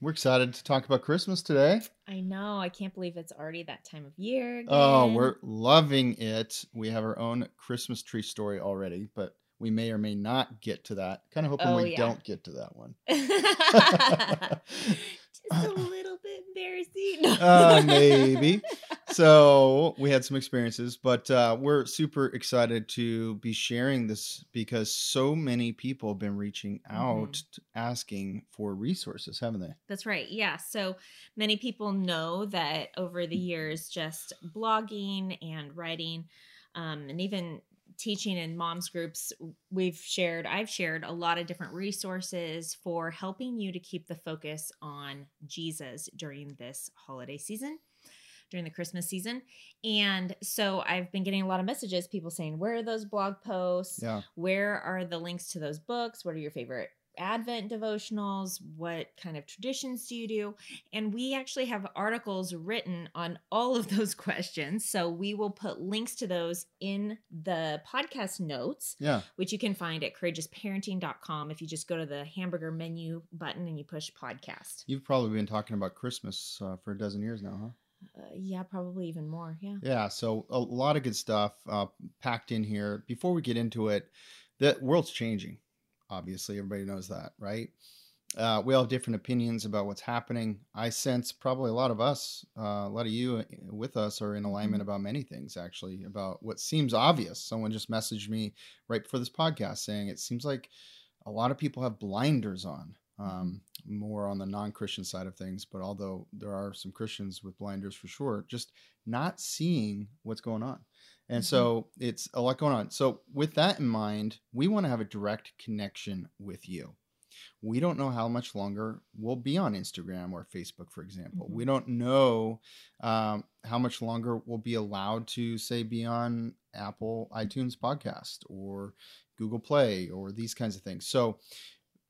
We're excited to talk about Christmas today. I know. I can't believe it's already that time of year. Oh, again. Oh, we're loving it. We have our own Christmas tree story already, but we may or may not get to that. Kind of hoping Oh, we yeah. don't get to that one. just a little bit embarrassing. uh, maybe. So we had some experiences, but uh, we're super excited to be sharing this because so many people have been reaching out t- asking for resources, haven't they? That's right. Yeah. So many people know that over the years, just blogging and writing, um, and even teaching in moms groups, we've shared, I've shared a lot of different resources for helping you to keep the focus on Jesus during this holiday season. During the Christmas season. And so I've been getting a lot of messages, people saying, Where are those blog posts? Yeah. where are the links to those books what are your favorite advent devotionals what kind of traditions do you do and we actually have articles written on all of those questions so we will put links to those in the podcast notes Yeah. which you can find at courageousparenting.com if you just go to the hamburger menu button and you push podcast You've probably been talking about Christmas uh, for a dozen years now, huh? uh, yeah probably even more yeah Yeah, so a lot of good stuff uh, packed in here. Before we get into it, the world's changing. Obviously, everybody knows that, right? Uh, we all have different opinions about what's happening. I sense probably a lot of us, uh, a lot of you uh, with us, are in alignment about many things. Actually, about what seems obvious. Someone just messaged me right before this podcast saying it seems like a lot of people have blinders on. Um, more on the non-Christian side of things, but although there are some Christians with blinders for sure, just not seeing what's going on. And Mhm. so it's a lot going on. So with that in mind, we want to have a direct connection with you. We don't know how much longer we'll be on Instagram or Facebook, for example. Mhm. We don't know um, how much longer we'll be allowed to, say, be on Apple iTunes podcast or Google Play or these kinds of things. So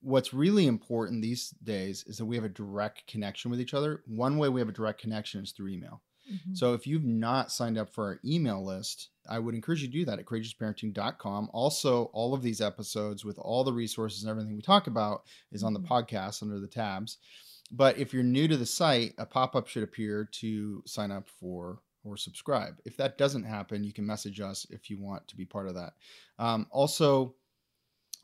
what's really important these days is that we have a direct connection with each other. One way we have a direct connection is through email. Mhm. So if you've not signed up for our email list, I would encourage you to do that at courageousparenting.com. Also, all of these episodes with all the resources and everything we talk about is on the Mhm. podcast under the tabs. But if you're new to the site, a pop-up should appear to sign up for or subscribe. If that doesn't happen, you can message us if you want to be part of that. Um, also,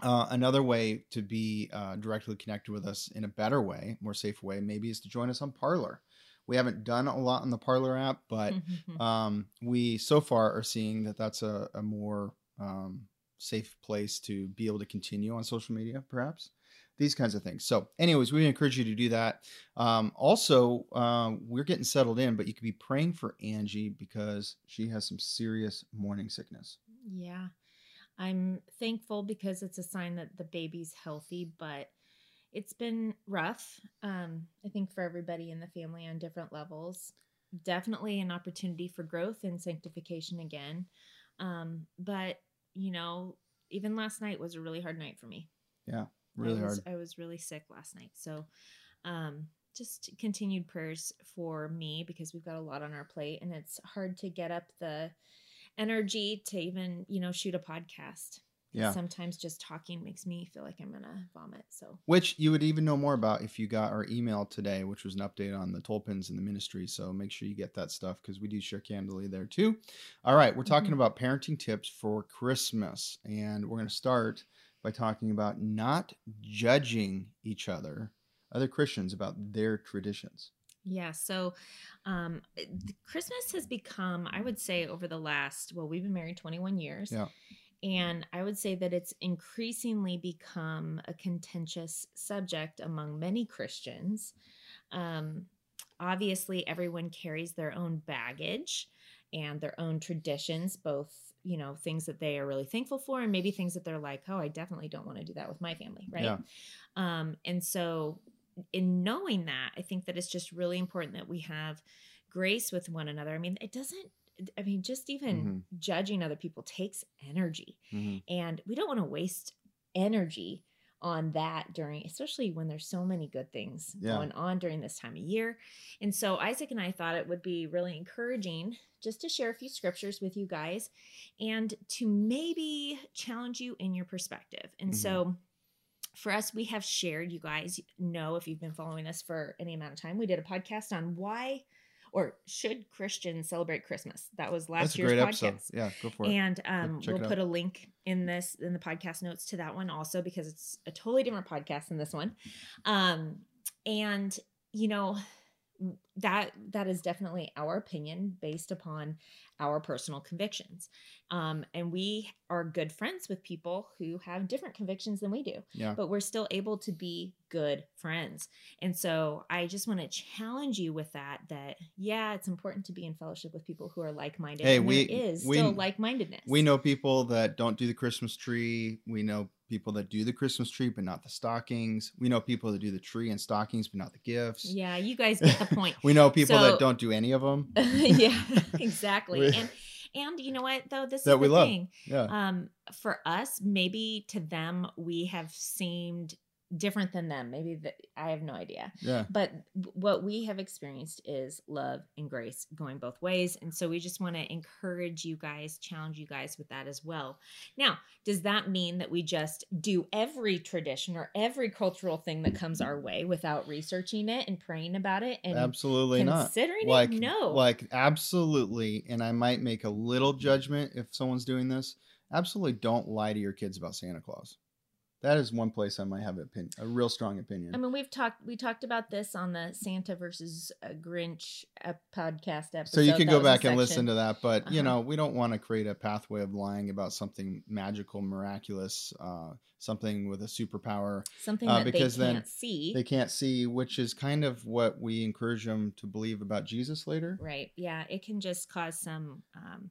uh, another way to be uh, directly connected with us in a better way, more safe way, maybe is to join us on Parler. We haven't done a lot on the Parler app, but um, we so far are seeing that that's a, a more um, safe place to be able to continue on social media, perhaps these kinds of things. So, anyways, we encourage you to do that. Um, also, um, we're getting settled in, but you could be praying for Angie because she has some serious morning sickness. Yeah. I'm thankful because it's a sign that the baby's healthy, but it's been rough. Um, I think for everybody in the family on different levels. Definitely an opportunity for growth and sanctification again. Um, but you know, even last night was a really hard night for me. Yeah, really I was, hard. I was really sick last night. So um just continued prayers for me because we've got a lot on our plate and it's hard to get up the energy to even, you know, shoot a podcast. Yeah. Sometimes just talking makes me feel like I'm gonna vomit. So Which you would even know more about if you got our email today, which was an update on the Tolpins in the ministry. So make sure you get that stuff because we do share candidly there too. All right, we're talking Mhm. about parenting tips for Christmas, and we're going to start by talking about not judging each other, other Christians, about their traditions. Yeah. So, um, Christmas has become, I would say, over the last, well, we've been married 21 years. Yeah. And I would say that it's increasingly become a contentious subject among many Christians. Um, obviously, everyone carries their own baggage. and their own traditions, both you know things that they are really thankful for, and maybe things that they're like, oh, I definitely don't want to do that with my family, right? Yeah. Um, and so, in knowing that, I think that it's just really important that we have grace with one another. I mean, it doesn't. I mean, just even Mhm. judging other people takes energy, Mhm. and we don't want to waste energy on that during especially when there's so many good things Yeah. going on during this time of year and so isaac and i thought it would be really encouraging just to share a few scriptures with you guys and to maybe challenge you in your perspective and Mhm. so for us we have shared you guys know if you've been following us for any amount of time we did a podcast on why or should christians celebrate christmas that was last That's year's podcast episode. Yeah, go for it. and um, we'll put a link in this in the podcast notes to that one also because it's a totally different podcast than this one. Um, and you know that that is definitely our opinion based upon our personal convictions. Um, and we are good friends with people who have different convictions than we do yeah. but we're still able to be good friends. And so I just want to challenge you with that that yeah, it's important to be in fellowship with people who are like-minded. Hey, and we- is we- still like-mindedness. We know people that don't do the Christmas tree. We know people that do the Christmas tree but not the stockings. We know people that do the tree and stockings but not the gifts. Yeah, you guys get the point. we know people So- that don't do any of them. yeah, exactly. We- and and you know what though this That is we the love. thing. Yeah. Um for us maybe to them we have seemed different than them. Maybe that I have no idea. Yeah. but what we have experienced is love and grace going both ways and so we just want to encourage you guys challenge you guys with that as well now does that mean that we just do every tradition or every cultural thing that comes our way without researching it and praying about it and Absolutely not. considering Like it no like absolutely and I might make a little judgment if someone's doing this. Absolutely don't lie to your kids about Santa Claus. That is one place I might have an opinion, a real strong opinion. I mean, we've talked we talked about this on the Santa versus uh, Grinch uh, podcast episode. so you can That go back and listen to that but you Uh-huh. know we don't want to create a pathway of lying about something magical miraculous uh, something with a superpower something uh, that because they then can't see. they can't see which is kind of what we encourage them to believe about jesus later Right. Yeah. It can just cause some, um,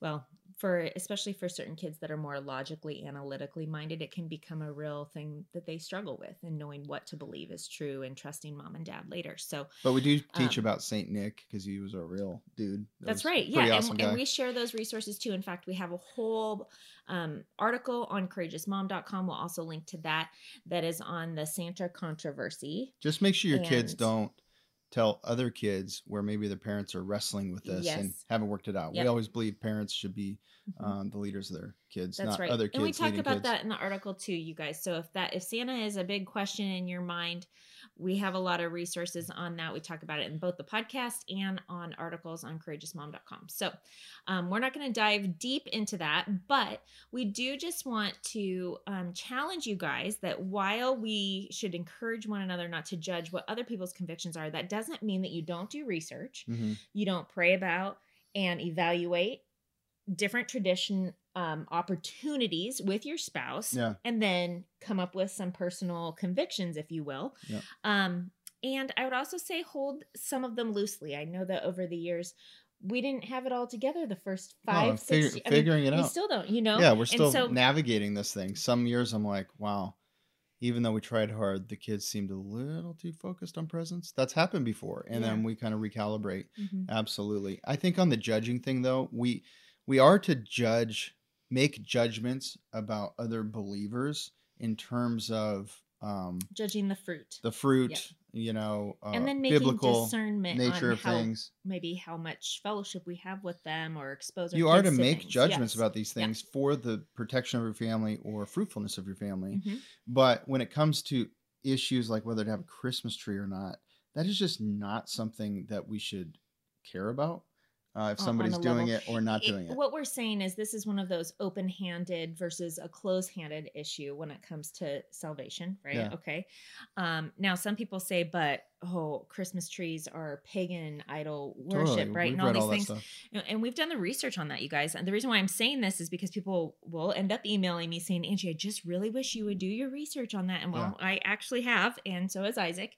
well, for especially for certain kids that are more logically, analytically minded, it can become a real thing that they struggle with and knowing what to believe is true and trusting mom and dad later. So but we do teach Um, about saint nick because he was a real dude That that's right. Yeah. pretty And, and we share those resources too. In fact, we have a whole um, article on courageousmom.com. We'll also link to that. That is on the Santa controversy. just make sure your kids don't tell other kids where maybe the parents are wrestling with this and haven't worked it out Yep. we always believe parents should be Mhm. um, the leaders of their kids That's not right. other kids and we talk about kids. that in the article too, you guys. So if that if Santa is a big question in your mind, we have a lot of resources on that. We talk about it in both the podcast and on articles on courageousmom.com. So um, we're not going to dive deep into that, but we do just want to um, challenge you guys that while we should encourage one another not to judge what other people's convictions are, that doesn't mean that you don't do research Mhm. you don't pray about and evaluate different tradition um, opportunities with your spouse yeah. and then come up with some personal convictions if you will. Yeah. um, and i would also say hold some of them loosely. I know that over the years we didn't have it all together the first five, five Oh, six figure- I mean, figuring it we out. still don't you know? Yeah we're still so navigating this thing. Some years i'm like wow. Even though we tried hard the kids seemed a little too focused on presents. That's happened before and then we kind of recalibrate. Mhm. absolutely. I think on the judging thing though we we are to judge make judgments about other believers in terms of um judging the fruit the fruit you know uh, and then making biblical discernment nature on of how things maybe how much fellowship we have with them or expose you are to make things. judgments Yes. about these Yeah. things for the protection of your family or fruitfulness of your family Mhm. But when it comes to issues like whether to have a Christmas tree or not, that is just not something that we should care about. Uh, if somebody's doing level- it or not It- doing it. What we're saying is this is one of those open-handed versus a closed-handed issue when it comes to salvation, right? Yeah. Okay. Um, now, some people say, but oh, Christmas trees are pagan idol worship, Totally. right? We've and all these all things. stuff. And we've done the research on that, you guys. And the reason why I'm saying this is because people will end up emailing me saying, Angie, I just really wish you would do your research on that. And well, I actually have, and so has Isaac.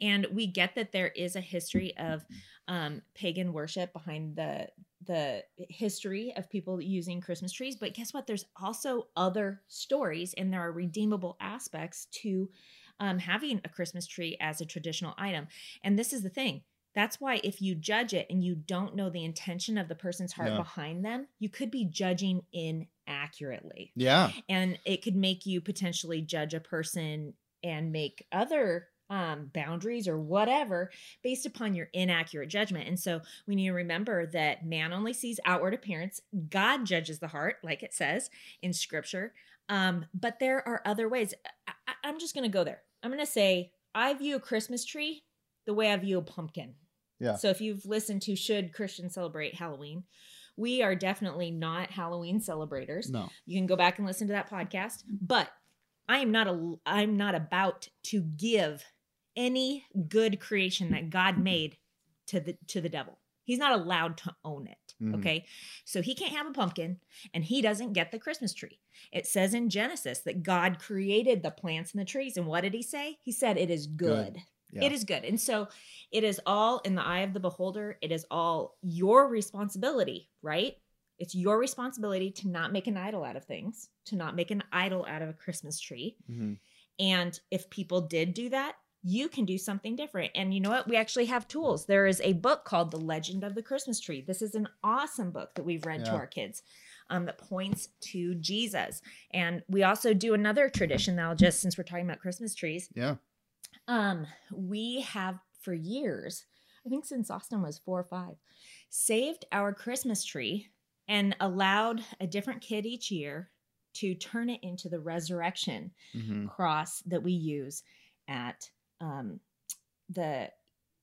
And we get that there is a history of um, pagan worship behind the the history of people using Christmas trees, but guess what? There's also other stories, and there are redeemable aspects to um, having a Christmas tree as a traditional item. And this is the thing. That's why if you judge it and you don't know the intention of the person's heart Yeah. behind them, you could be judging inaccurately. Yeah. And it could make you potentially judge a person and make other um, boundaries or whatever based upon your inaccurate judgment. And so we need to remember that man only sees outward appearance. God judges the heart, like it says in scripture. Um, but there are other ways. I, I'm just going to go there. I'm going to say, I view a Christmas tree the way I view a pumpkin. Yeah. So if you've listened to Should Christians Celebrate Halloween, we are definitely not Halloween celebrators. No. You can go back and listen to that podcast. But I am not a I'm not about to give any good creation that God made to the to the devil. He's not allowed to own it. Mhm. Okay. So he can't have a pumpkin and he doesn't get the Christmas tree. It says in Genesis that God created the plants and the trees. And what did he say? He said it is good. Good. Yeah. It is good. And so it is all in the eye of the beholder. It is all your responsibility, right? It's your responsibility to not make an idol out of things, to not make an idol out of a Christmas tree. Mhm. And if people did do that, you can do something different. And you know what? We actually have tools. There is a book called The Legend of the Christmas Tree. This is an awesome book that we've read to our kids um, that points to Jesus. And we also do another tradition now, just since we're talking about Christmas trees. Yeah. Um, we have for years, I think since Austin was four or five, saved our Christmas tree and allowed a different kid each year to turn it into the resurrection Mhm. cross that we use at um, the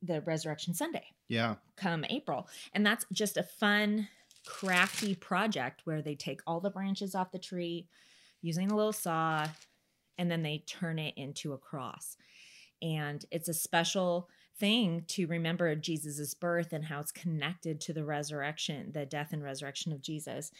the Resurrection Sunday Yeah. come April. And that's just a fun, crafty project where they take all the branches off the tree using a little saw and then they turn it into a cross. And it's a special thing to remember Jesus's birth and how it's connected to the resurrection, the death and resurrection of Jesus.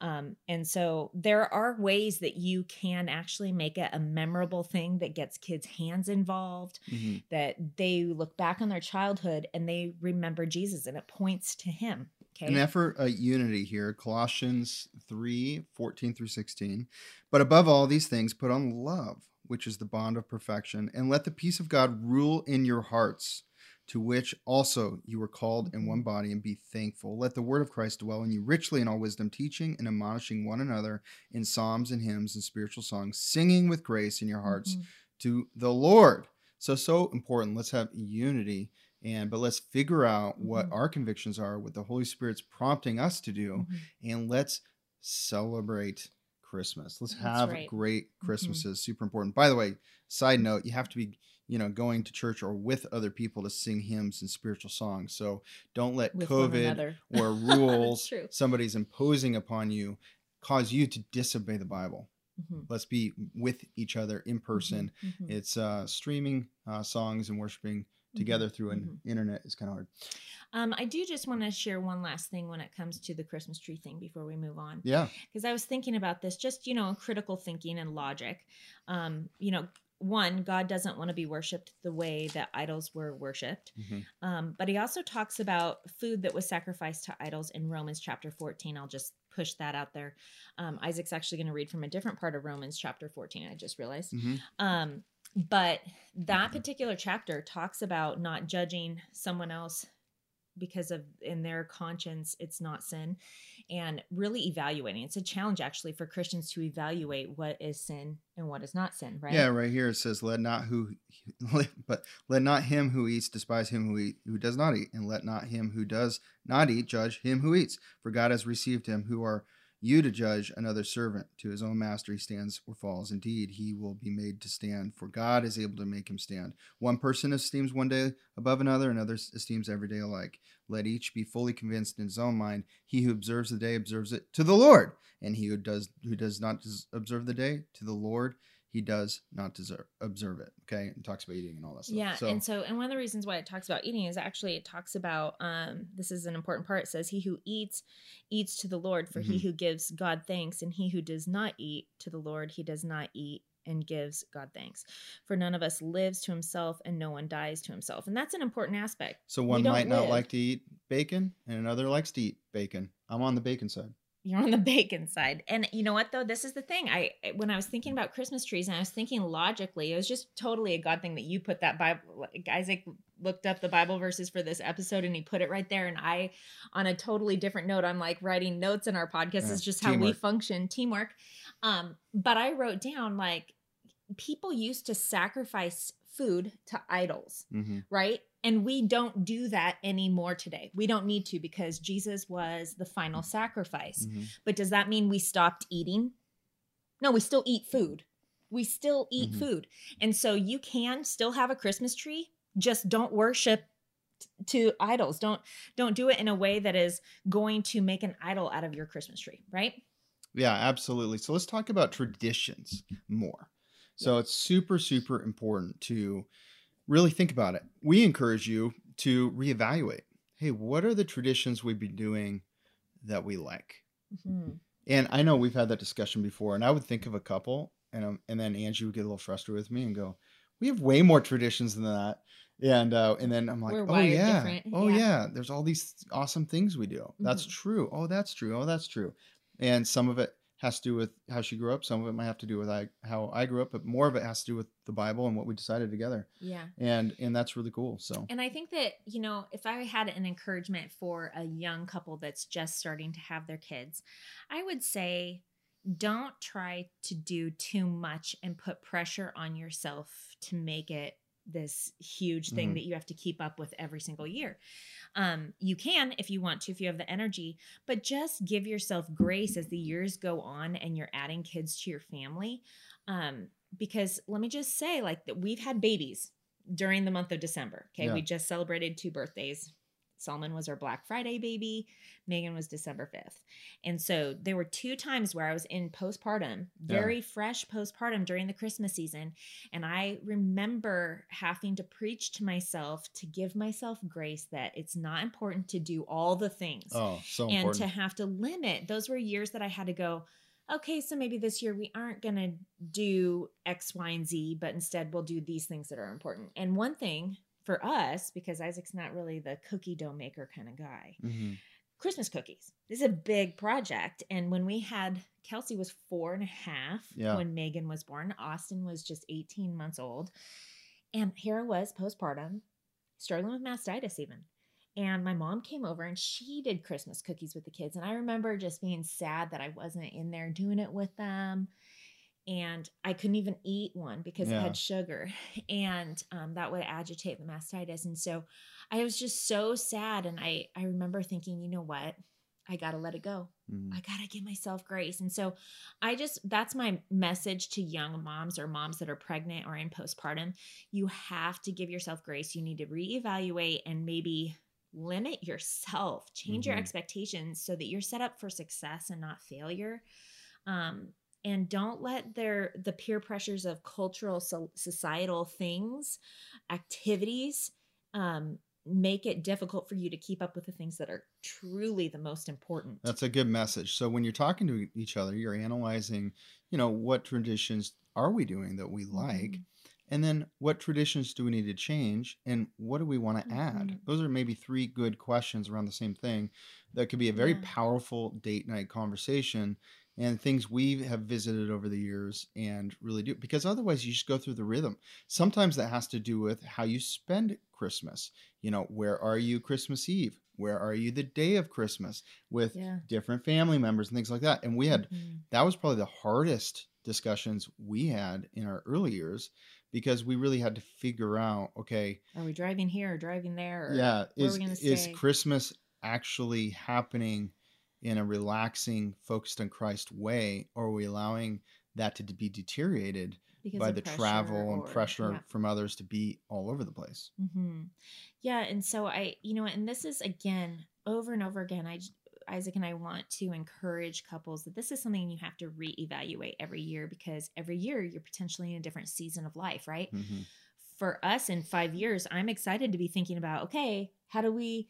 Um, and so there are ways that you can actually make it a memorable thing that gets kids' hands involved Mhm. that they look back on their childhood and they remember Jesus and it points to him. Okay. An effort at unity here, Colossians 3 14 through 16. But above all these things, put on love, which is the bond of perfection, and let the peace of God rule in your hearts, to which also you were called in one body, and be thankful. Let the word of Christ dwell in you richly in all wisdom, teaching and admonishing one another in psalms and hymns and spiritual songs, singing with grace in your hearts Mhm. to the Lord. So so important. Let's have unity and but let's figure out what Mhm. our convictions are, what the Holy Spirit's prompting us to do, Mhm. and let's celebrate Christmas. Let's have right. great Mhm. Christmases. Super important. By the way, side note, you have to be, you know, going to church or with other people to sing hymns and spiritual songs. So don't let With COVID or rules somebody's imposing upon you cause you to disobey the Bible. Mhm. Let's be with each other in person. Mhm. It's uh, streaming uh, songs and worshiping together through an internet is kind of hard. Um, I do just want to share one last thing when it comes to the Christmas tree thing before we move on. Yeah. because I was thinking about this, just you know, critical thinking and logic. Um, you know, one, God doesn't want to be worshipped the way that idols were worshipped, Mhm. um, but He also talks about food that was sacrificed to idols in Romans chapter fourteen. I'll just push that out there. Um, Isaac's actually going to read from a different part of Romans chapter fourteen. I just realized. Mhm. Um, but that mm-hmm. particular chapter talks about not judging someone else because of in their conscience it's not sin and really evaluating it's a challenge actually for christians to evaluate what is sin and what is not sin right Yeah, right here it says, "Let not who, but let not him who eats despise him who eat who does not eat, and let not him who does not eat judge him who eats. For God has received him. Who are you to judge another servant? To his own master he stands or falls. Indeed, he will be made to stand. For God is able to make him stand. One person esteems one day above another, another esteems every day alike. Let each be fully convinced in his own mind. He who observes the day observes it to the Lord, and he who does who does not observe the day to the Lord." He does not deserve observe it. Okay, and talks about eating and all that stuff. yeah so and so and one of the reasons why it talks about eating is actually it talks about um this is an important part it says he who eats eats to the lord for he Mhm. who gives god thanks and he who does not eat to the lord he does not eat and gives God thanks. For none of us lives to himself and no one dies to himself. And that's an important aspect. So one might not like to eat bacon, and another likes to eat bacon. I'm on the bacon side. You're on the bacon side. And you know what though? This is the thing. I when I was thinking about Christmas trees and I was thinking logically, it was just totally a God thing that you put that Bible like Isaac looked up the Bible verses for this episode and he put it right there. And I on a totally different note, I'm like writing notes in our podcast. Yeah, It's just how we function, teamwork. Um, but I wrote down like people used to sacrifice food to idols hmm right? And we don't do that anymore today. We don't need to because Jesus was the final sacrifice. hmm But does that mean we stopped eating? No, we still eat food. We still eat Mhm. food. And so you can still have a Christmas tree, just don't worship to idols. Don't don't do it in a way that is going to make an idol out of your Christmas tree, right? Yeah, absolutely. So let's talk about traditions more. So it's super, super important to really think about it. We encourage you to reevaluate. Hey, what are the traditions we've been doing that we like? Mhm. And I know we've had that discussion before, and I would think of a couple, and um, and then Angie would get a little frustrated with me and go, "We have way more traditions than that." And uh, and then I'm like, "Oh yeah, different, oh yeah. yeah, there's all these awesome things we do. That's Mhm. true. Oh, that's true. Oh, that's true." And some of it has to do with how she grew up. Some of it might have to do with I, how I grew up, but more of it has to do with the Bible and what we decided together. Yeah. And and that's really cool. So And I think that, you know, if I had an encouragement for a young couple that's just starting to have their kids, I would say don't try to do too much and put pressure on yourself to make it this huge thing Mhm. that you have to keep up with every single year. Um, you can if you want to, if you have the energy, but just give yourself grace as the years go on and you're adding kids to your family. Um, because let me just say, like, that we've had babies during the month of December. Okay. Yeah. We just celebrated two birthdays. Solomon was our Black Friday baby. Megan was December 5th. And so there were two times where I was in postpartum, Yeah. very fresh postpartum during the Christmas season. And I remember having to preach to myself to give myself grace that it's not important to do all the things oh, so and important. to have to limit. Those were years that I had to go, okay, so maybe this year we aren't going to do X, Y, and Z, but instead we'll do these things that are important. And one thing for us, because Isaac's not really the cookie dough maker kind of guy, Mhm. Christmas cookies. This is a big project. And when we had Kelsey was four and a half Yeah. when Megan was born, Austin was just 18 months old. And here I was postpartum, struggling with mastitis even. And my mom came over and she did Christmas cookies with the kids. And I remember just being sad that I wasn't in there doing it with them. And I couldn't even eat one because Yeah. it had sugar. And um, that would agitate the mastitis. And so I was just so sad. And I, I remember thinking, you know what? I got to let it go. Mhm. I got to give myself grace. And so I just, that's my message to young moms or moms that are pregnant or in postpartum. You have to give yourself grace. You need to reevaluate and maybe limit yourself, change your Mhm. expectations so that you're set up for success and not failure. Um, and don't let their the peer pressures of cultural so, societal things activities um, make it difficult for you to keep up with the things that are truly the most important That's a good message. So when you're talking to each other, you're analyzing, you know, what traditions are we doing that we like? Mhm. And then what traditions do we need to change? And what do we want to add? Mhm. Those are maybe three good questions around the same thing that could be a very Yeah. powerful date night conversation and things we have visited over the years and really do because otherwise you just go through the rhythm. Sometimes that has to do with how you spend Christmas. You know, where are you Christmas Eve? Where are you the day of Christmas with yeah different family members and things like that? And we had Mhm. that was probably the hardest discussions we had in our early years because we really had to figure out okay are we driving here or driving there or yeah where are is we gonna is christmas actually happening in a relaxing focused on christ way or are we allowing that to be deteriorated because by the travel and pressure yeah. from others to be all over the place hmm Yeah, and so I, you know, and this is again over and over again. I, Isaac and I want to encourage couples that this is something you have to reevaluate every year because every year you're potentially in a different season of life, right? Mhm. For us in five years, I'm excited to be thinking about okay, how do we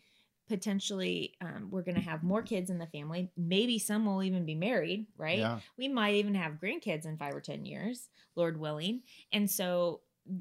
potentially um, we're going to have more kids in the family. Maybe some will even be married, right? Yeah. We might even have grandkids in five or 10 years, Lord willing. And so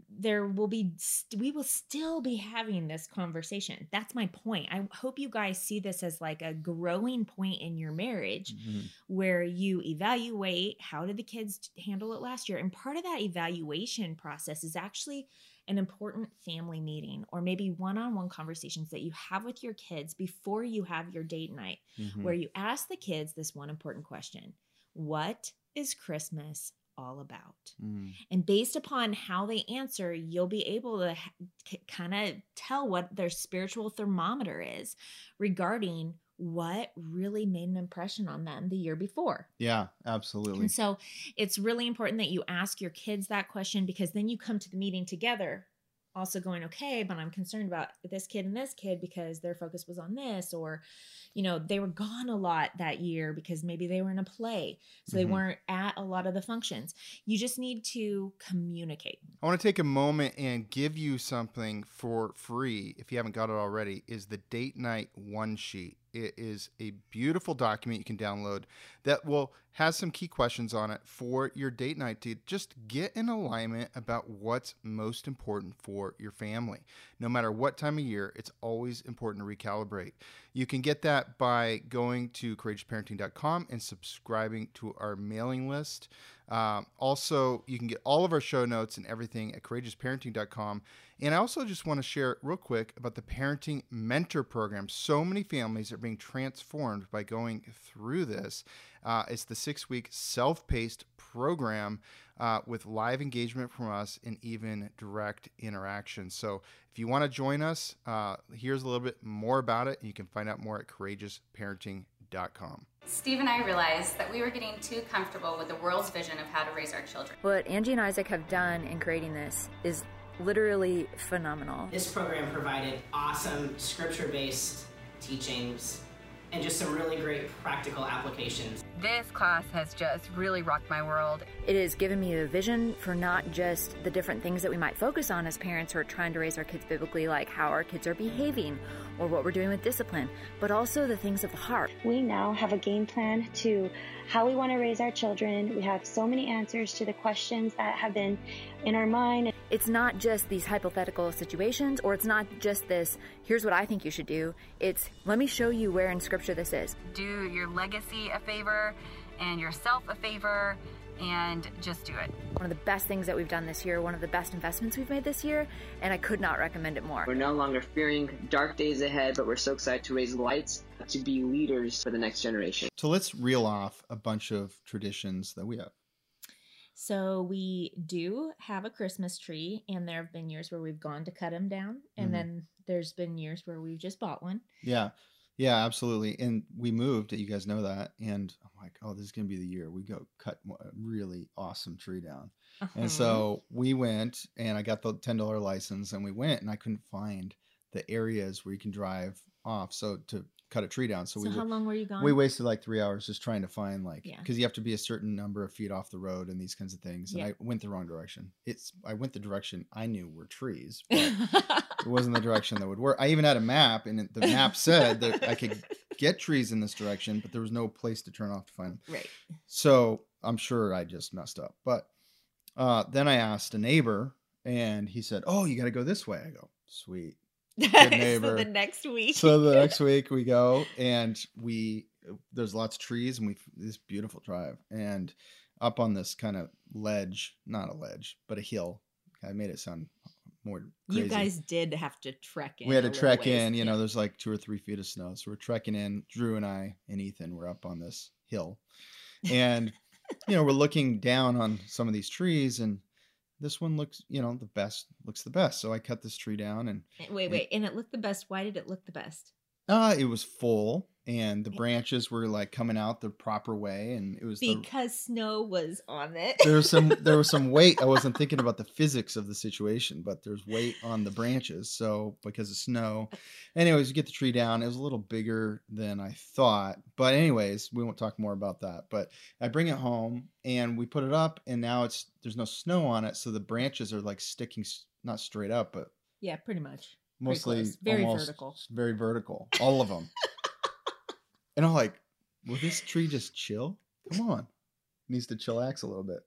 there will be st- we will still be having this conversation that's my point i hope you guys see this as like a growing point in your marriage Mhm. where you evaluate how did the kids handle it last year and part of that evaluation process is actually an important family meeting or maybe one-on-one conversations that you have with your kids before you have your date night Mhm. where you ask the kids this one important question what is christmas all about Mm. and based upon how they answer, you'll be able to kind of tell what their spiritual thermometer is regarding what really made an impression on them the year before. Yeah, absolutely. And so it's really important that you ask your kids that question because then you come to the meeting together also going okay but i'm concerned about this kid and this kid because their focus was on this or you know they were gone a lot that year because maybe they were in a play so they Mhm. weren't at a lot of the functions you just need to communicate I want to take a moment and give you something for free if you haven't got it already is the date night one sheet. It is a beautiful document you can download that will has some key questions on it for your date night to just get in alignment about what's most important for your family. No matter what time of year, it's always important to recalibrate. You can get that by going to courageousparenting.com and subscribing to our mailing list. Um, also, you can get all of our show notes and everything at courageousparenting.com. And I also just want to share real quick about the Parenting Mentor Program. So many families are being transformed by going through this. Uh, it's the six week self paced program uh, with live engagement from us and even direct interaction. So if you want to join us, uh, here's a little bit more about it. You can find out more at courageousparenting.com. Steve and I realized that we were getting too comfortable with the world's vision of how to raise our children. What Angie and Isaac have done in creating this is literally phenomenal. This program provided awesome scripture based teachings and just some really great practical applications. This class has just really rocked my world. It has given me a vision for not just the different things that we might focus on as parents who are trying to raise our kids biblically, like how our kids are behaving or what we're doing with discipline, but also the things of the heart. We now have a game plan to how we want to raise our children. We have so many answers to the questions that have been in our mind. It's not just these hypothetical situations, or it's not just this, here's what I think you should do. It's, let me show you where in Scripture this is. Do your legacy a favor and yourself a favor and just do it. One of the best things that we've done this year, one of the best investments we've made this year, and I could not recommend it more. We're no longer fearing dark days ahead, but we're so excited to raise lights to be leaders for the next generation. So let's reel off a bunch of traditions that we have. So we do have a Christmas tree, and there have been years where we've gone to cut them down, and Mhm. then there's been years where we've just bought one. Yeah. Yeah, absolutely. And we moved, you guys know that. And I'm like, oh, this is going to be the year we go cut a really awesome tree down. Uh-huh. And so we went and I got the $10 license and we went and I couldn't find the areas where you can drive off. So to cut a tree down. So, So, we how wa- long were you gone? we wasted like three hours just trying to find like Yeah. because you have to be a certain number of feet off the road and these kinds of things. And Yeah. I went the wrong direction. It's I went the direction I knew were trees, but it wasn't the direction that would work. I even had a map, and the map said that I could get trees in this direction, but there was no place to turn off to find them. right. So I'm sure I just messed up. But uh, then I asked a neighbor, and he said, "Oh, you got to go this way." I go, "Sweet." so neighbor. the next week. So the next week we go, and we there's lots of trees, and we this beautiful drive, and up on this kind of ledge, not a ledge, but a hill. I made it sound more. Crazy. you guys did have to trek in. we had to trek ways. in you know there's like two or three feet of snow so we're trekking in drew and i and ethan were up on this hill and you know we're looking down on some of these trees and this one looks you know the best looks the best so i cut this tree down and Wait, wait, and it looked the best. Why did it look the best? uh it was full and the branches were like coming out the proper way and it was the, Because snow was on it. there was some there was some weight i wasn't thinking about the physics of the situation but there's weight on the branches so because of snow anyways you get the tree down it was a little bigger than i thought but anyways we won't talk more about that but i bring it home and we put it up and now it's there's no snow on it so the branches are like sticking not straight up but yeah, pretty much. mostly. Very almost vertical. very vertical, all of them. and I'm like, will this tree just chill? Come on, needs to chillax a little bit,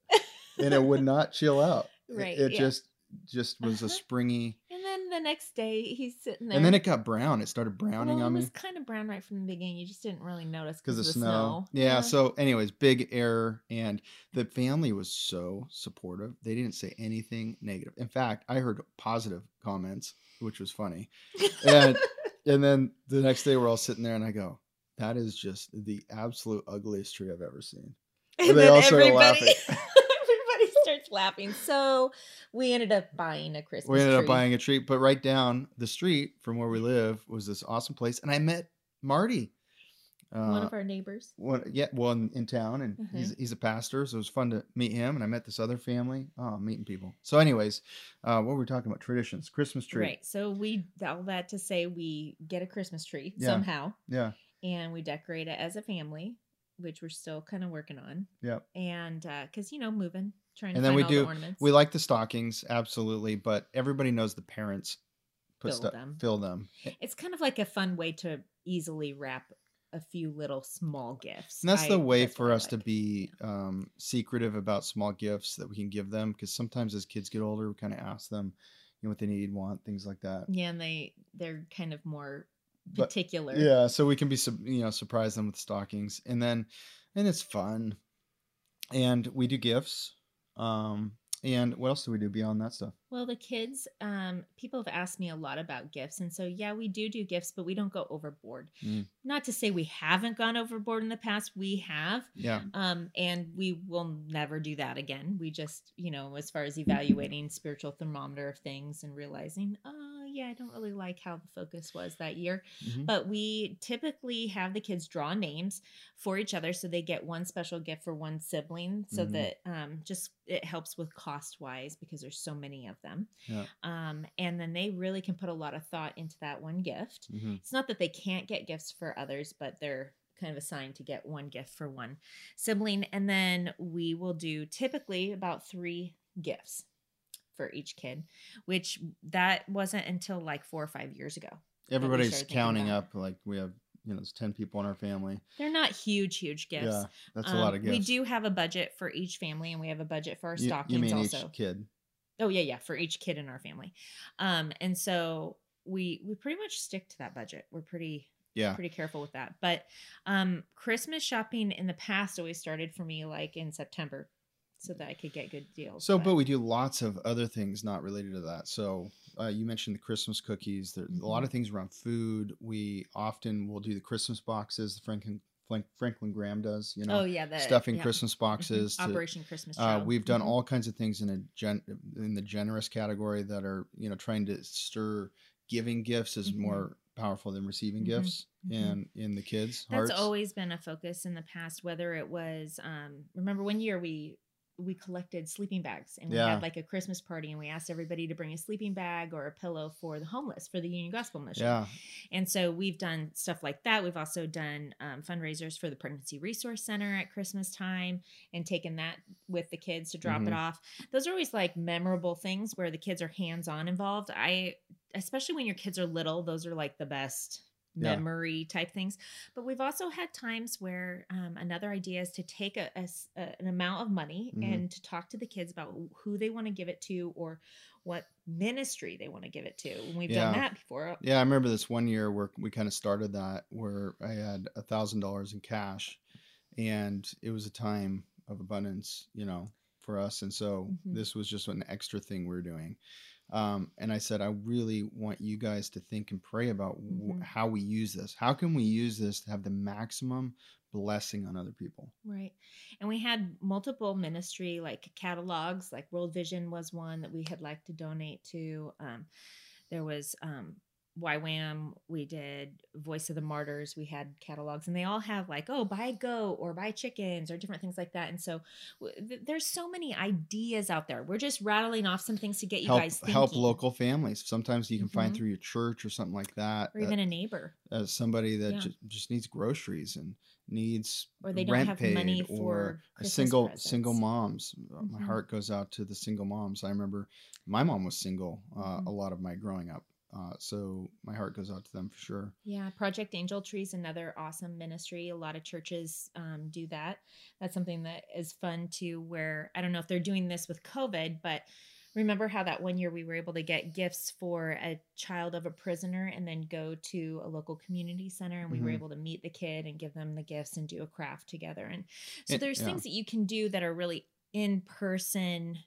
and it would not chill out. It- Right, It, yeah. just just was a Uh-huh. springy, And then the next day he's sitting there. and then it got brown. It started browning well, on it me was kind of brown right from the beginning. You just didn't really notice because of snow. Yeah, So, anyways, big error, and the family was so supportive. They didn't say anything negative. In fact, I heard positive comments, which was funny. And and then the next day, we're all sitting there, and I go, "That is just the absolute ugliest tree I've ever seen." and they then all started everybody, laughing. everybody starts laughing. So we ended up buying a Christmas. Tree. We ended up buying a tree, but right down the street from where we live was this awesome place, and I met Marty. Uh, one of our neighbors. one, yeah, well, in, town, and he's Mhm. he's a pastor, so it was fun to meet him. And I met this other family. Oh, meeting people. So, anyways, uh, what were we talking about? Traditions, Christmas tree. Right. So we all that to say we get a Christmas tree Yeah. somehow, Yeah, and we decorate it as a family, which we're still kind of working on. yeah. And because you know, moving, trying to And then find we all do. the ornaments. We like the stockings, absolutely, but everybody knows the parents put Fill stuff, them. fill them, it's kind of like a fun way to easily wrap a few little small gifts. and that's I- the way that's for us to be um, secretive about small gifts that we can give them. Because sometimes as kids get older, we kind of ask them, you know, what they need, want, things like that. Yeah, and they they're kind of more But- particular. Yeah, so we can be you know surprise them with stockings, and then and it's fun, and we do gifts. Um, and what else do we do beyond that stuff? Well, the kids, um, people have asked me a lot about gifts, and so yeah, we do do gifts, but we don't go overboard. Mm. Not to say we haven't gone overboard in the past, we have, Yeah, um, and we will never do that again. We just, you know, as far as evaluating spiritual thermometer of things and realizing, oh yeah, I don't really like how the focus was that year. Mhm. But we typically have the kids draw names for each other, so they get one special gift for one sibling, so Mhm. that um, just it helps with cost wise because there's so many of them. Yeah. Um, and then they really can put a lot of thought into that one gift. Mhm. It's not that they can't get gifts for others, but they're kind of assigned to get one gift for one sibling. And then we will do typically about three gifts for each kid, which that wasn't until like four or five years ago. everybody's counting up. Like we have, you know, it's ten people in our family. They're not huge, huge gifts. Yeah, that's a lot of Um, gifts. We do have a budget for each family, and we have a budget for our You, stockings you mean also. each kid? Oh yeah, yeah, for each kid in our family. Um, and so we we pretty much stick to that budget. We're pretty Yeah, pretty careful with that. But um Christmas shopping in the past always started for me like in September so that I could get good deals. So, but we do lots of other things not related to that. So, uh, you mentioned the Christmas cookies. There's a lot of things around food. We often will do the Christmas boxes. Franklin Franklin Graham does. You know, oh yeah, the stuffing yeah. Christmas Mhm. boxes. to- Operation Christmas. uh, we've done Mhm. all kinds of things in a gen in the generous category that are you know trying to stir giving gifts is Mhm. more powerful than receiving Mhm. gifts in in the kids' That's hearts. always been a focus in the past. Whether it was, um, remember one year we we collected sleeping bags and we Yeah. had like a Christmas party and we asked everybody to bring a sleeping bag or a pillow for the homeless for the Union Gospel Mission. yeah, And so we've done stuff like that. We've also done um, fundraisers for the Pregnancy Resource Center at Christmas time and taken that with the kids to drop it Mhm. off. Those are always like memorable things where the kids are hands on involved. I, especially when your kids are little, those are like the best Yeah. memory type things. But we've also had times where um, another idea is to take a, a a- an amount of money Mhm. and to talk to the kids about who they want to give it to or what ministry they want to give it to. And we've done Yeah. that before. yeah. I remember this one year where we kind of started that where I had a thousand dollars in cash, and it was a time of abundance, you know, for us. And so Mhm. this was just an extra thing we are doing. Um, and I said, I really want you guys to think and pray about w- Mhm. how we use this. How can we use this to have the maximum blessing on other people? Right. And we had multiple ministry like catalogs, like World Vision was one that we had liked to donate to. Um, there was um, YWAM, we did Voice of the Martyrs, we had catalogs, and they all have like, oh, buy a goat or buy chickens or different things like that. And so w- th- there's so many ideas out there. We're just rattling off some things to get you help guys thinking. help local families. Sometimes you can find Mhm. through your church or something like that. Or uh, even a neighbor. as somebody that Yeah. ju- just needs groceries and needs Or they don't rent have paid money or for single single presents. moms. Uh, My Mhm. heart goes out to the single moms. I remember my mom was single uh, Mhm. a lot of my growing up, Uh, so my heart goes out to them for sure. Yeah, Project Angel Tree is another awesome ministry. A lot of churches um, do that. That's something that is fun too. Where I don't know if they're doing this with COVID, but remember how that one year we were able to get gifts for a child of a prisoner and then go to a local community center and we were Mhm. able to meet the kid and give them the gifts and do a craft together. And so It- there's yeah. things that you can do that are really in person.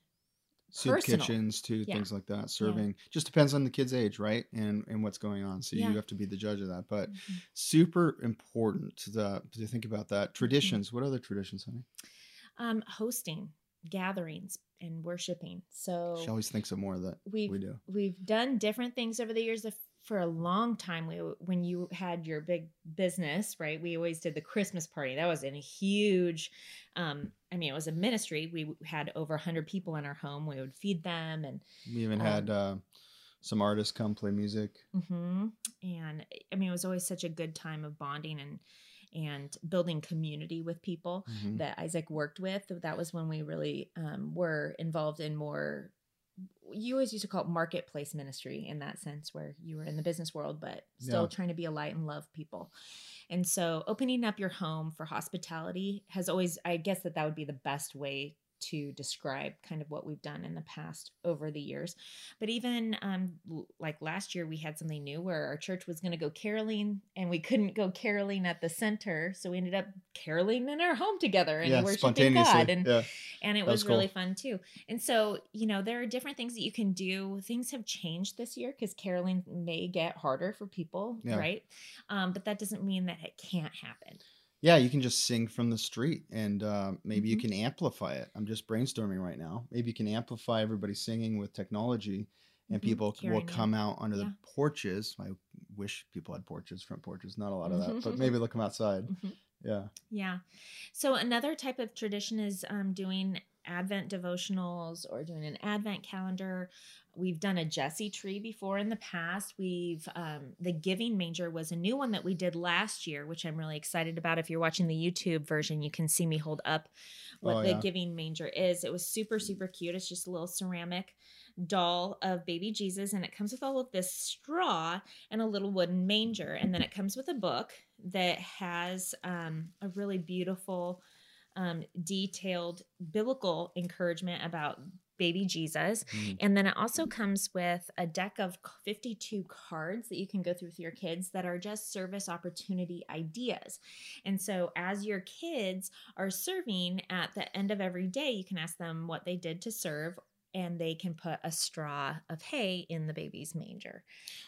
Soup Personal. kitchens to Yeah. things like that. Serving just depends on the kid's age, right? And and what's going on. So Yeah. you have to be the judge of that. But Mhm. super important to the, to think about Mm-hmm. that. Traditions. What other traditions, honey? Um, hosting gatherings and worshiping. So She always thinks of more of that we've we do. we've done different things over the years. For a long time, we when you had your big business, right? We always did the Christmas party. That was in a huge. Um, I mean, it was a ministry. We had over hundred people in our home. We would feed them, and We even um, had uh, some artists come play music. hmm and I mean, it was always such a good time of bonding and and building community with people. Mhm. that Isaac worked with. That was when we really um, were involved in more. You always used to call it marketplace ministry in that sense, where you were in the business world, but still Yeah. trying to be a light and love people. And so, opening up your home for hospitality has always, I guess, that that would be the best way to describe kind of what we've done in the past over the years. But even um, like last year, we had something new where our church was going to go caroling, and we couldn't go caroling at the center, so we ended up caroling in our home together and yeah, worshiping. God. And yeah. and it That was, was really cool. fun too. And so, you know, there are different things that you can do. Things have changed this year because caroling may get harder for people, Yeah. right? Um, but that doesn't mean that it can't happen. Yeah, you can just sing from the street and uh, maybe you Mhm. can amplify it. I'm just brainstorming right now. Maybe you can amplify everybody singing with technology and Mhm. people will Carrying in. come out under Yeah. the porches. I wish people had porches, front porches, not a lot of that, but maybe they'll come outside. Mhm. Yeah. Yeah. So another type of tradition is um, doing Advent devotionals or doing an Advent calendar. We've done a Jesse tree before in the past. We've um, the Giving Manger was a new one that we did last year, which I'm really excited about. If you're watching the YouTube version, you can see me hold up what Oh, the yeah. Giving Manger is. It was super super cute. It's just a little ceramic doll of baby Jesus, and it comes with all of this straw and a little wooden manger. And then it comes with a book that has um, a really beautiful, um, detailed biblical encouragement about baby Jesus. Mhm. And then it also comes with a deck of 52 cards that you can go through with your kids that are just service opportunity ideas. And so as your kids are serving at the end of every day, you can ask them what they did to serve and they can put a straw of hay in the baby's manger,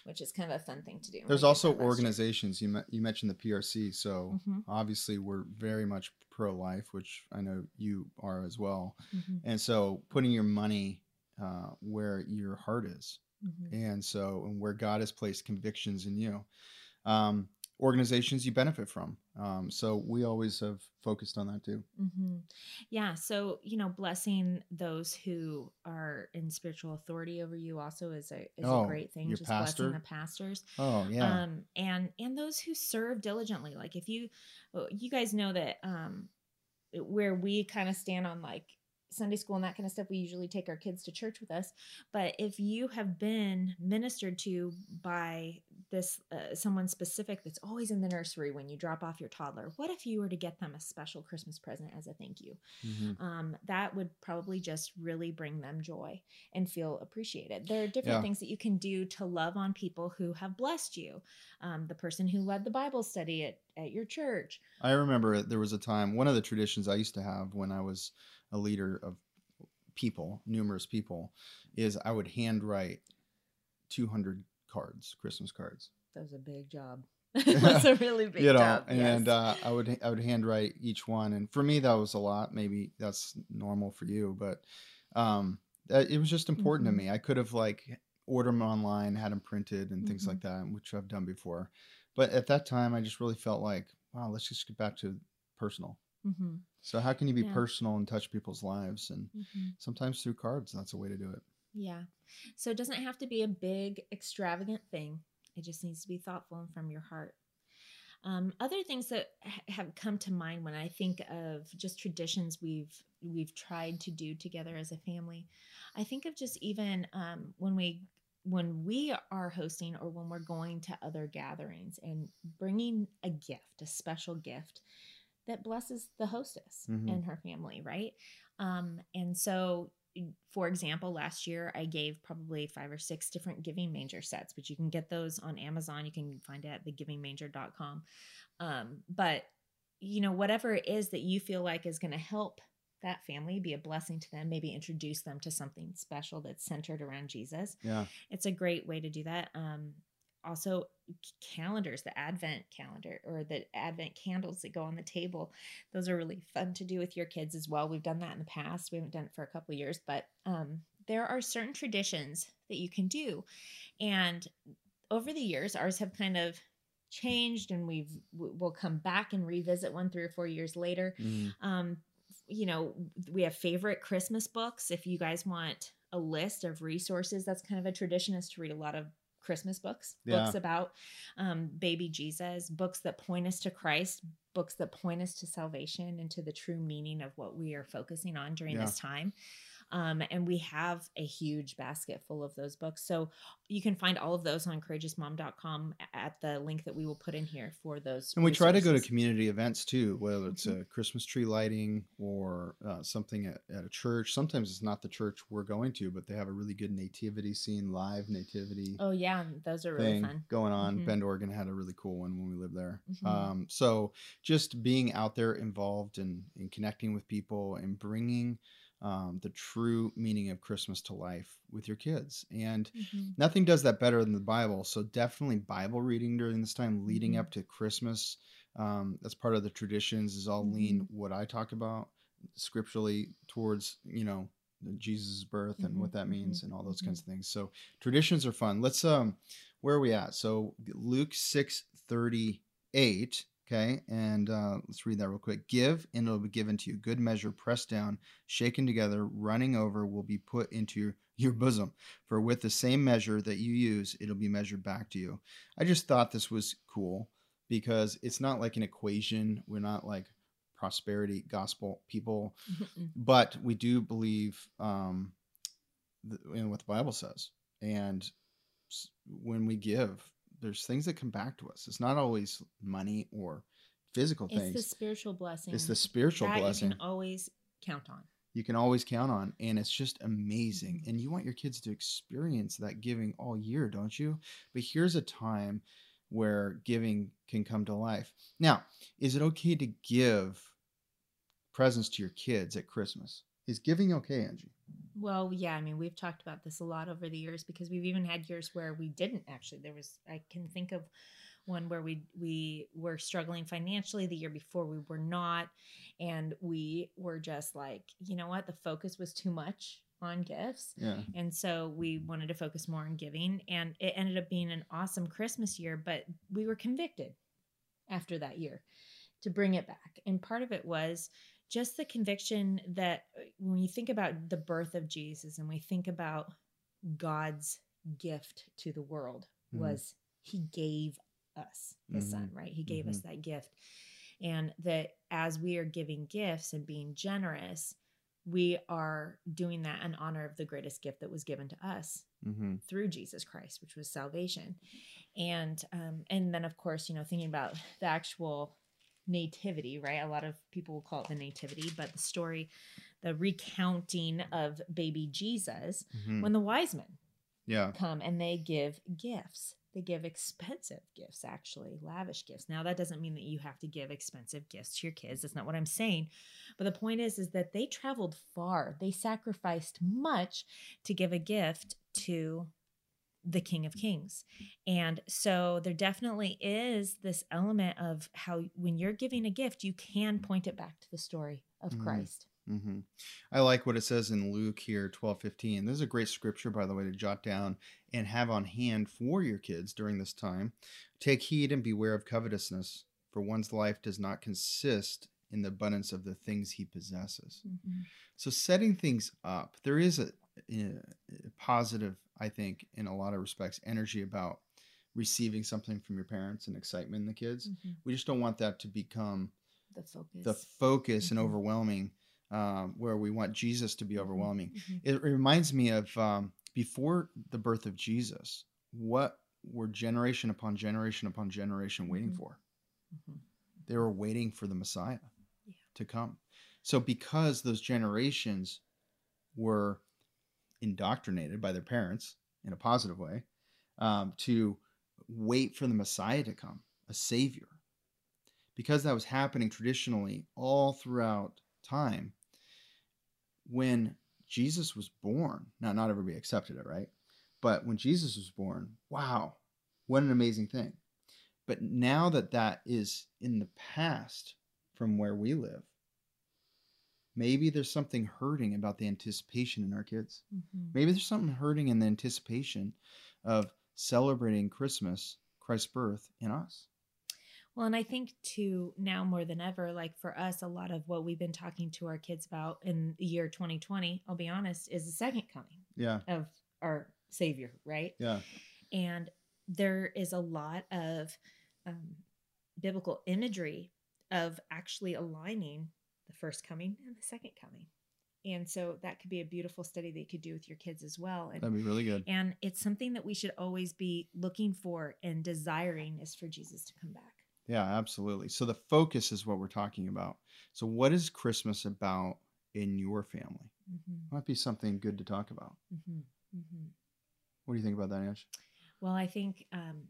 which is kind of a fun thing to do. There's also that last year. organizations. You, you mentioned the PRC. So Mhm. obviously, we're very much pro life, which I know you are as well. Mhm, And so putting your money uh, where your heart is. mhm. and so and where god has placed convictions in you um organizations you benefit from um so we always have focused on that too hmm Yeah. So, you know, blessing those who are in spiritual authority over you also is a is Oh, a great thing. Just pastor? blessing the pastors. oh yeah Um and and those who serve diligently. Like if you uh, you guys know that um where we kind of stand on like Sunday school and that kind of stuff, we usually take our kids to church with us. But if you have been ministered to by this uh, someone specific that's always in the nursery when you drop off your toddler, what if you were to get them a special Christmas present as a thank you? Mhm. um, that would probably just really bring them joy and feel appreciated. There are different Yeah. things that you can do to love on people who have blessed you. Um, the person who led the Bible study at, at your church. i remember there was a time one of the traditions i used to have when i was a leader of people numerous people is i would handwrite 200 cards christmas cards That was a big job. That's a really big you know job. and yes. uh, i would i would handwrite each one and for me that was a lot maybe that's normal for you but um it was just important Mhm. to me i could have like ordered them online had them printed and things Mhm. like that which i've done before but at that time i just really felt like wow let's just get back to personal Mhm, so how can you be Yeah. personal and touch people's lives and mhm. sometimes through cards that's a way to do it Yeah. So it doesn't have to be a big, extravagant thing. It just needs to be thoughtful and from your heart. Um, other things that ha- have come to mind when I think of just traditions we've we've tried to do together as a family, I think of just even um, when we when we are hosting or when we're going to other gatherings and bringing a gift, a special gift that blesses the hostess Mhm. and her family, right? Um, and so, for example, last year I gave probably five or six different Giving Manger sets, but you can get those on Amazon. You can find it at thegivingmanger.com. Um, but, you know, whatever it is that you feel like is going to help that family be a blessing to them, maybe introduce them to something special that's centered around Jesus Yeah. it's a great way to do that um also calendars the advent calendar or the advent candles that go on the table. Those are really fun to do with your kids as well. We've done that in the past. We haven't done it for a couple of years but um there are certain traditions that you can do. And over the years ours have kind of changed and we've we'll come back and revisit one three or four years later. Mhm. um you know we have favorite christmas books. If you guys want a list of resources that's kind of a tradition is to read a lot of christmas books Yeah. books about um, baby jesus books that point us to christ books that point us to salvation and to the true meaning of what we are focusing on during Yeah. this time um, and we have a huge basket full of those books so you can find all of those on courageousmom.com at the link that we will put in here for those And we try to go to community events too, whether it's Mhm. a Christmas tree lighting or uh, something at, at a church. Sometimes it's not the church we're going to, but they have a really good nativity scene, live nativity oh yeah those are really fun going on. Mhm. Bend, Oregon had a really cool one when we lived there. Mhm. Um, so just being out there involved and, and connecting with people and bringing um, the true meaning of Christmas to life with your kids. And Mhm. nothing does that better than the Bible. So definitely Bible reading during this time leading Mhm. up to Christmas. Um, that's part of the traditions is all lean Mm-hmm. what I talk about scripturally towards, you know, Jesus' birth and what Mhm, that means mhm, and all those kinds of things. So traditions are fun. Let's um where are we at? So Luke 6 38. Okay, and uh, let's read that real quick. Give, and it'll be given to you. Good measure, pressed down, shaken together, running over, will be put into your, your bosom. For with the same measure that you use, it'll be measured back to you. I just thought this was cool because it's not like an equation. We're not like prosperity gospel people, but we do believe um, in what the Bible says. And when we give, there's things that come back to us. It's not always money or physical It's things. It's the spiritual blessing. It's the spiritual that blessing you can always count on. you can always count on and it's just amazing Mm-hmm. and you want your kids to experience that giving all year don't you but here's a time where giving can come to life now is it okay to give presents to your kids at christmas is giving okay angie Well, yeah, I mean, we've talked about this a lot over the years because we've even had years where we didn't actually. There was I can think of one where we we were struggling financially the year before we were not and we were just like, you know what? The focus was too much on gifts. yeah And so we wanted to focus more on giving. And it ended up being an awesome Christmas year, but we were convicted after that year to bring it back. And part of it was just the conviction that uh, when you think about the birth of Jesus and we think about God's gift to the world Mhm. was he gave us his son, right? He gave us that gift. And that as we are giving gifts and being generous, we are doing that in honor of the greatest gift that was given to us mm-hmm. through Jesus Christ, which was salvation. And um, and then of course, you know, thinking about the actual nativity, right? A lot of people will call it the nativity, but the story, the recounting of baby Jesus, Mm-hmm. when the wise men yeah come and they give gifts. They give expensive gifts, actually, lavish gifts. Now that doesn't mean that you have to give expensive gifts to your kids. That's not what I'm saying. But the point is, is that they traveled far. They sacrificed much to give a gift to the King of Kings. And so there definitely is this element of how when you're giving a gift, you can point it back to the story of Mhm. Christ. hmm I like what it says in Luke here, twelve fifteen. This is a great scripture, by the way, to jot down and have on hand for your kids during this time. Take heed and beware of covetousness, for one's life does not consist in the abundance of the things he possesses. So, setting things up, there is a positive, I think, in a lot of respects, energy about receiving something from your parents and excitement in the kids. Mhm. We just don't want that to become The focus. the focus and Mhm. overwhelming um, where we want jesus to be overwhelming Mhm. it reminds me of um, before the birth of Jesus, what were generation upon generation upon generation waiting Mhm. for? Mhm. They were waiting for the Messiah Yeah. to come. So, because those generations were indoctrinated by their parents in a positive way um, to wait for the Messiah to come, a Savior, because that was happening traditionally all throughout time, when Jesus was born, now not everybody accepted it, right? But when Jesus was born, wow, what an amazing thing. But now that that is in the past from where we live, maybe there's something hurting about the anticipation in our kids. Mhm. Maybe there's something hurting in the anticipation of celebrating Christmas, Christ's birth in us. Well, and I think too now more than ever, like for us, a lot of what we've been talking to our kids about in the year 2020, I'll be honest, is the second coming Yeah. of our Savior, right? Yeah. And there is a lot of um, biblical imagery of actually aligning the first coming and the second coming. And so that could be a beautiful study that you could do with your kids as well. And That'd be really good. and it's something that we should always be looking for and desiring is for Jesus to come back. Yeah, absolutely. So the focus is what we're talking about. So what is Christmas about in your family? Mm-hmm, Might be something good to talk about. mm-hmm, mm-hmm. What do you think about that, Ash? Well, I think um,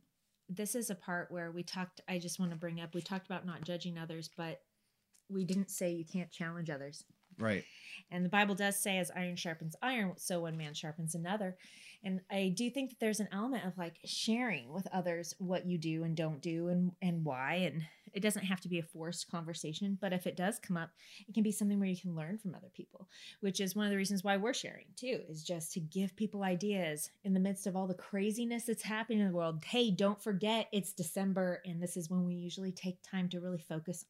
this is a part where we talked. I just want to bring up we talked about not judging others, but we didn't say you can't challenge others. Right. And the Bible does say, as iron sharpens iron, so one man sharpens another. And I do think that there's an element of like sharing with others what you do and don't do and, and why. And it doesn't have to be a forced conversation, but if it does come up, it can be something where you can learn from other people, which is one of the reasons why we're sharing too, is just to give people ideas in the midst of all the craziness that's happening in the world. Hey, don't forget it's December, and this is when we usually take time to really focus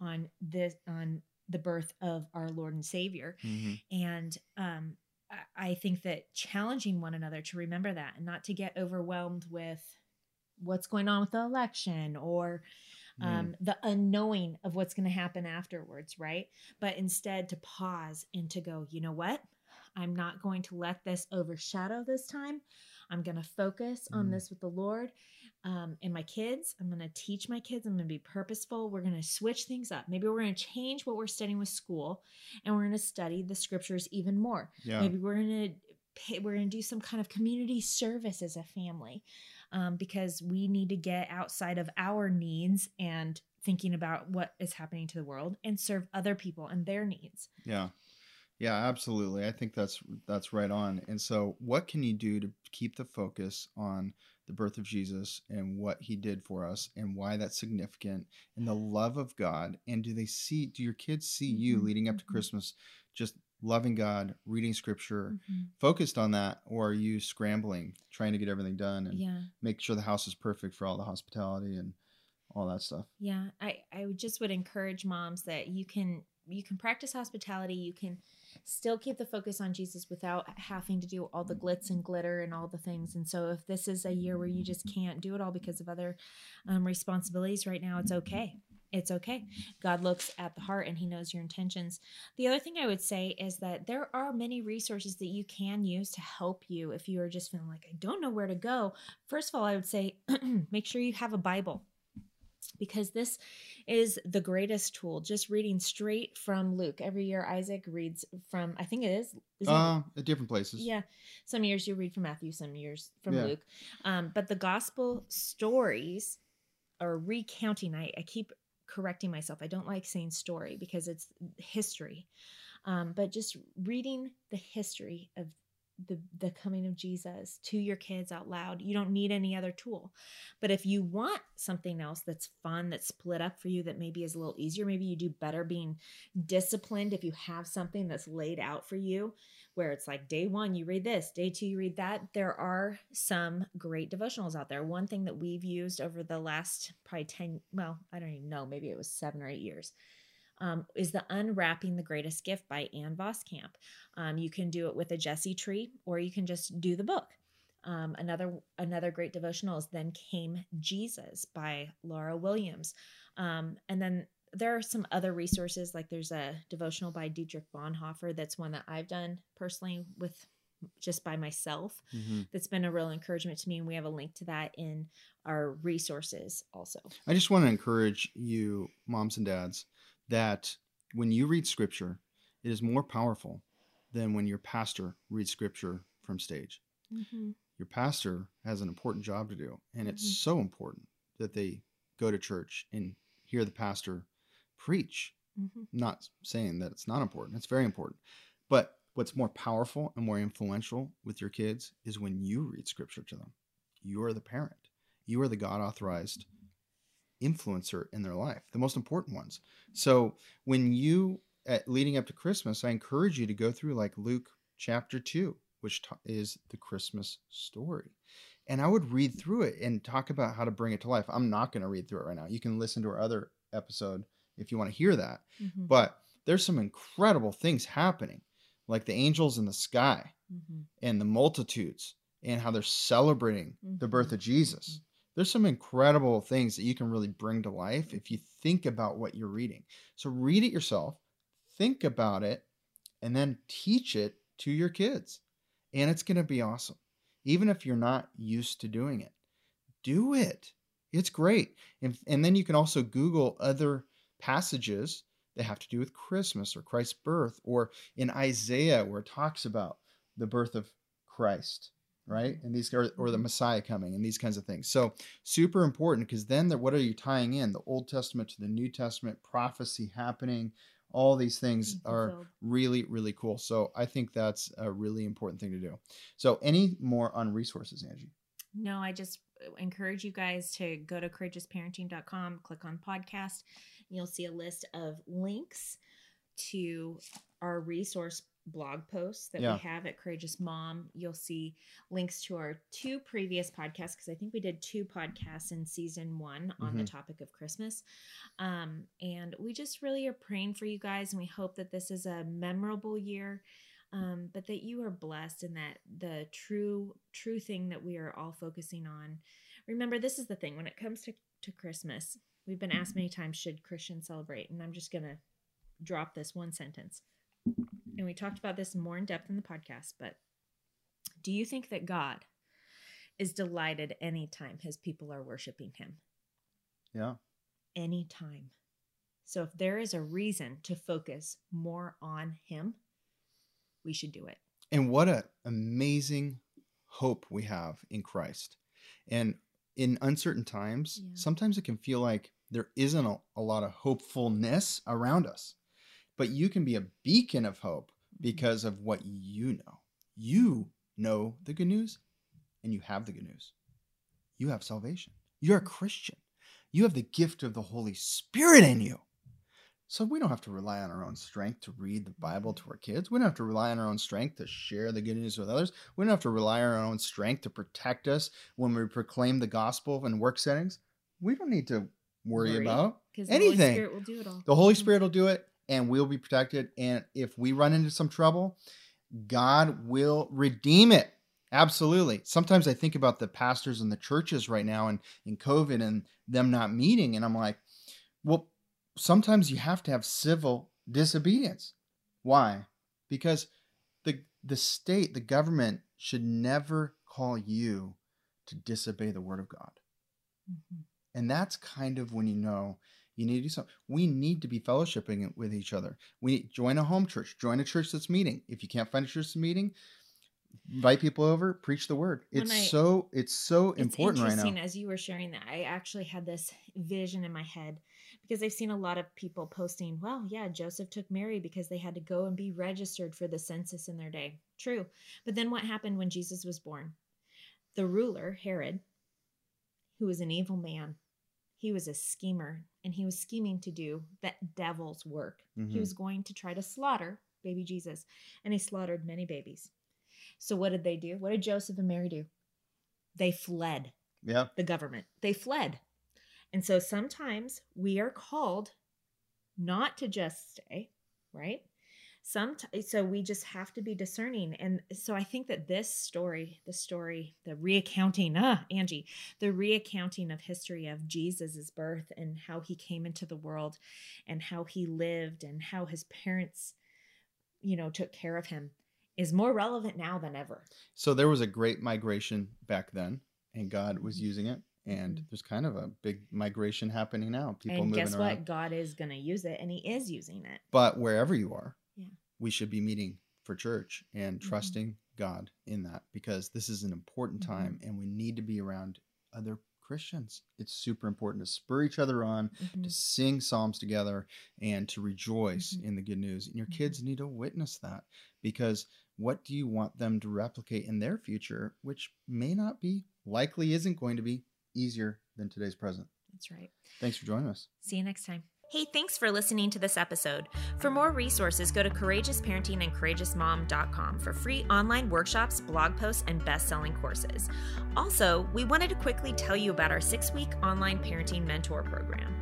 on this on the birth of our Lord and Savior. hmm And um, I- think that challenging one another to remember that and not to get overwhelmed with what's going on with the election or um, the unknowing of what's going to happen afterwards, right? But instead to pause and to go, you know what? I'm not going to let this overshadow this time. I'm going to focus on Mm. this with the Lord um, and my kids. I'm going to teach my kids. I'm going to be purposeful. We're going to switch things up. Maybe we're going to change what we're studying with school and we're going to study the scriptures even more. Yeah. Maybe we're going to pay, we're going to do some kind of community service as a family um, because we need to get outside of our needs and thinking about what is happening to the world and serve other people and their needs. Yeah. Yeah, absolutely. I think that's that's right on. And so what can you do to keep the focus on the birth of Jesus and what he did for us and why that's significant and the love of God? And do they see do your kids see you Mhm, leading up to mhm. Christmas just loving God, reading scripture, Mm-hmm. focused on that or are you scrambling trying to get everything done and Yeah. make sure the house is perfect for all the hospitality and all that stuff? Yeah, I I just would encourage moms that you can you can practice hospitality, you can still keep the focus on Jesus without having to do all the glitz and glitter and all the things. And so if this is a year where you just can't do it all because of other um, responsibilities right now, it's okay. It's okay. God looks at the heart and he knows your intentions. The other thing I would say is that there are many resources that you can use to help you if you are just feeling like, I don't know where to go. First of all, I would say make sure you have a Bible because this is the greatest tool. Just reading straight from Luke. Every year, Isaac reads from, I think it is. is it- Uh, at different places. yeah. Some years you read from Matthew, some years from Yeah. Luke. Um, but the gospel stories are recounting. I, I keep correcting myself. I don't like saying story because it's history. Um, but just reading the history of the the coming of Jesus to your kids out loud. You don't need any other tool. But if you want something else that's fun, that's split up for you, that maybe is a little easier, maybe you do better being disciplined if you have something that's laid out for you, where it's like day one, you read this, day two, you read that. There are some great devotionals out there. One thing that we've used over the last probably 10, well, I don't even know, maybe it was seven or eight years. Um, is the Unwrapping the Greatest Gift by Ann Voskamp. Um, you can do it with a Jesse tree, or you can just do the book. Um, another another great devotional is Then Came Jesus by Laura Williams. Um, and then there are some other resources, like there's a devotional by Dietrich Bonhoeffer that's one that I've done personally with just by myself Mhm. that's been a real encouragement to me and we have a link to that in our resources also I just want to encourage you, moms and dads, that when you read scripture, it is more powerful than when your pastor reads scripture from stage. mm-hmm. Your pastor has an important job to do, and it's Mhm. so important that they go to church and hear the pastor preach. Mm-hmm. Not saying that it's not important, it's very important. But what's more powerful and more influential with your kids is when you read scripture to them. You are the parent, you are the God authorized influencer in their life, the most important ones. So when you, at, leading up to Christmas, I encourage you to go through like Luke chapter 2, which ta- is the Christmas story. And I would read through it and talk about how to bring it to life. I'm not going to read through it right now. You can listen to our other episode if you want to hear that. Mm-hmm. But there's some incredible things happening, like the angels in the sky Mm-hmm. and the multitudes and how they're celebrating the birth Mhm. of Jesus. There's some incredible things that you can really bring to life if you think about what you're reading. So read it yourself, think about it, and then teach it to your kids. And it's going to be awesome. Even if you're not used to doing it, do it. It's great. And, and then you can also Google other passages that have to do with Christmas or Christ's birth, or in Isaiah where it talks about the birth of Christ, right? And these or, or the Messiah coming and these kinds of things. So super important because then the, what are you tying in? The Old Testament to the New Testament, prophecy happening, all these things are really, really cool. So I think that's a really important thing to do. So any more on resources, Angie? No, I just uh, encourage you guys to go to courageousparenting.com, click on podcast. You'll see a list of links to our resource blog posts that Yeah. we have at Courageous Mom. You'll see links to our two previous podcasts because I think we did two podcasts in season one on the Mhm. topic of Christmas. Um, and we just really are praying for you guys, and we hope that this is a memorable year um, but that you are blessed and that the true true thing that we are all focusing on remember this is the thing when it comes to, to christmas we've been asked many times should christians celebrate and i'm just going to drop this one sentence and we talked about this more in depth in the podcast but do you think that god is delighted anytime his people are worshiping him Yeah. anytime so if there is a reason to focus more on him we should do it And what an amazing hope we have in Christ. And in uncertain times, Yeah. sometimes it can feel like there isn't a, a lot of hopefulness around us. But you can be a beacon of hope because of what you know. You know the good news and you have the good news. You have salvation. You're a Christian. You have the gift of the Holy Spirit in you. So we don't have to rely on our own strength to read the Bible to our kids. We don't have to rely on our own strength to share the good news with others. We don't have to rely on our own strength to protect us when we proclaim the gospel in work settings. We don't need to worry, Worry, about because the Holy anything. Spirit will do it all. The Holy Mhm. Spirit will do it and we'll be protected. And if we run into some trouble, God will redeem it. Absolutely. Sometimes I think about the pastors and the churches right now and in COVID and them not meeting. And I'm like, well, sometimes you have to have civil disobedience. Why? Because the the state, the government should never call you to disobey the word of God. Mhm. And that's kind of when you know you need to do something. We need to be fellowshipping with each other. We join a home church, join a church that's meeting. If you can't find a church that's meeting, invite people over, preach the word. It's I- so it's so It's important right now. as you were sharing that. I actually had this vision in my head because I've seen a lot of people posting, well, yeah, Joseph took Mary because they had to go and be registered for the census in their day. True. But then what happened when Jesus was born? The ruler, Herod, who was an evil man, he was a schemer and he was scheming to do that devil's work. He Mhm. was going to try to slaughter baby Jesus, and he slaughtered many babies. So what did they do? What did Joseph and Mary do? They fled Yeah. the government. They fled. And so sometimes we are called not to just stay, right? Sometimes, so we just have to be discerning. And so I think that this story, the story, the reaccounting, ah, Angie, the reaccounting of history of Jesus's birth and how he came into the world and how he lived and how his parents, you know, took care of him is more relevant now than ever. So there was a great migration back then, and God was Mhm. using it. And Mhm. there's kind of a big migration happening now. People and moving guess around. what? God is going to use it, and He is using it. But wherever you are. We should be meeting for church and Mhm. trusting God in that because this is an important Mhm. time and we need to be around other Christians. It's super important to spur each other on, to Mhm. sing psalms together, and to rejoice Mhm. in the good news. And your Mhm. kids need to witness that because what do you want them to replicate in their future, which may not be, likely isn't going to be easier than today's present? That's right. Thanks for joining us. See you next time. Hey, thanks for listening to this episode. For more resources, go to Courageous Parenting and CourageousMom.com for free online workshops, blog posts, and best selling courses. Also, we wanted to quickly tell you about our six week online parenting mentor program.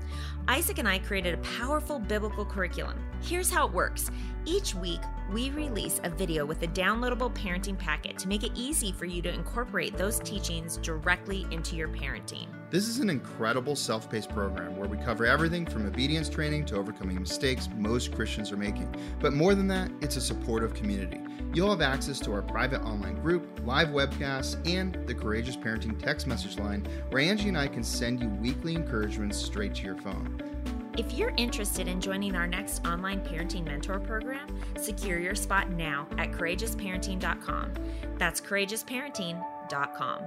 Isaac and I created a powerful biblical curriculum. Here's how it works each week, we release a video with a downloadable parenting packet to make it easy for you to incorporate those teachings directly into your parenting. This is an incredible self paced program where we cover everything from obedience training to overcoming mistakes most Christians are making. But more than that, it's a supportive community. You'll have access to our private online group, live webcasts, and the Courageous Parenting text message line where Angie and I can send you weekly encouragements straight to your phone. If you're interested in joining our next online parenting mentor program, secure your spot now at courageousparenting.com. That's courageousparenting.com.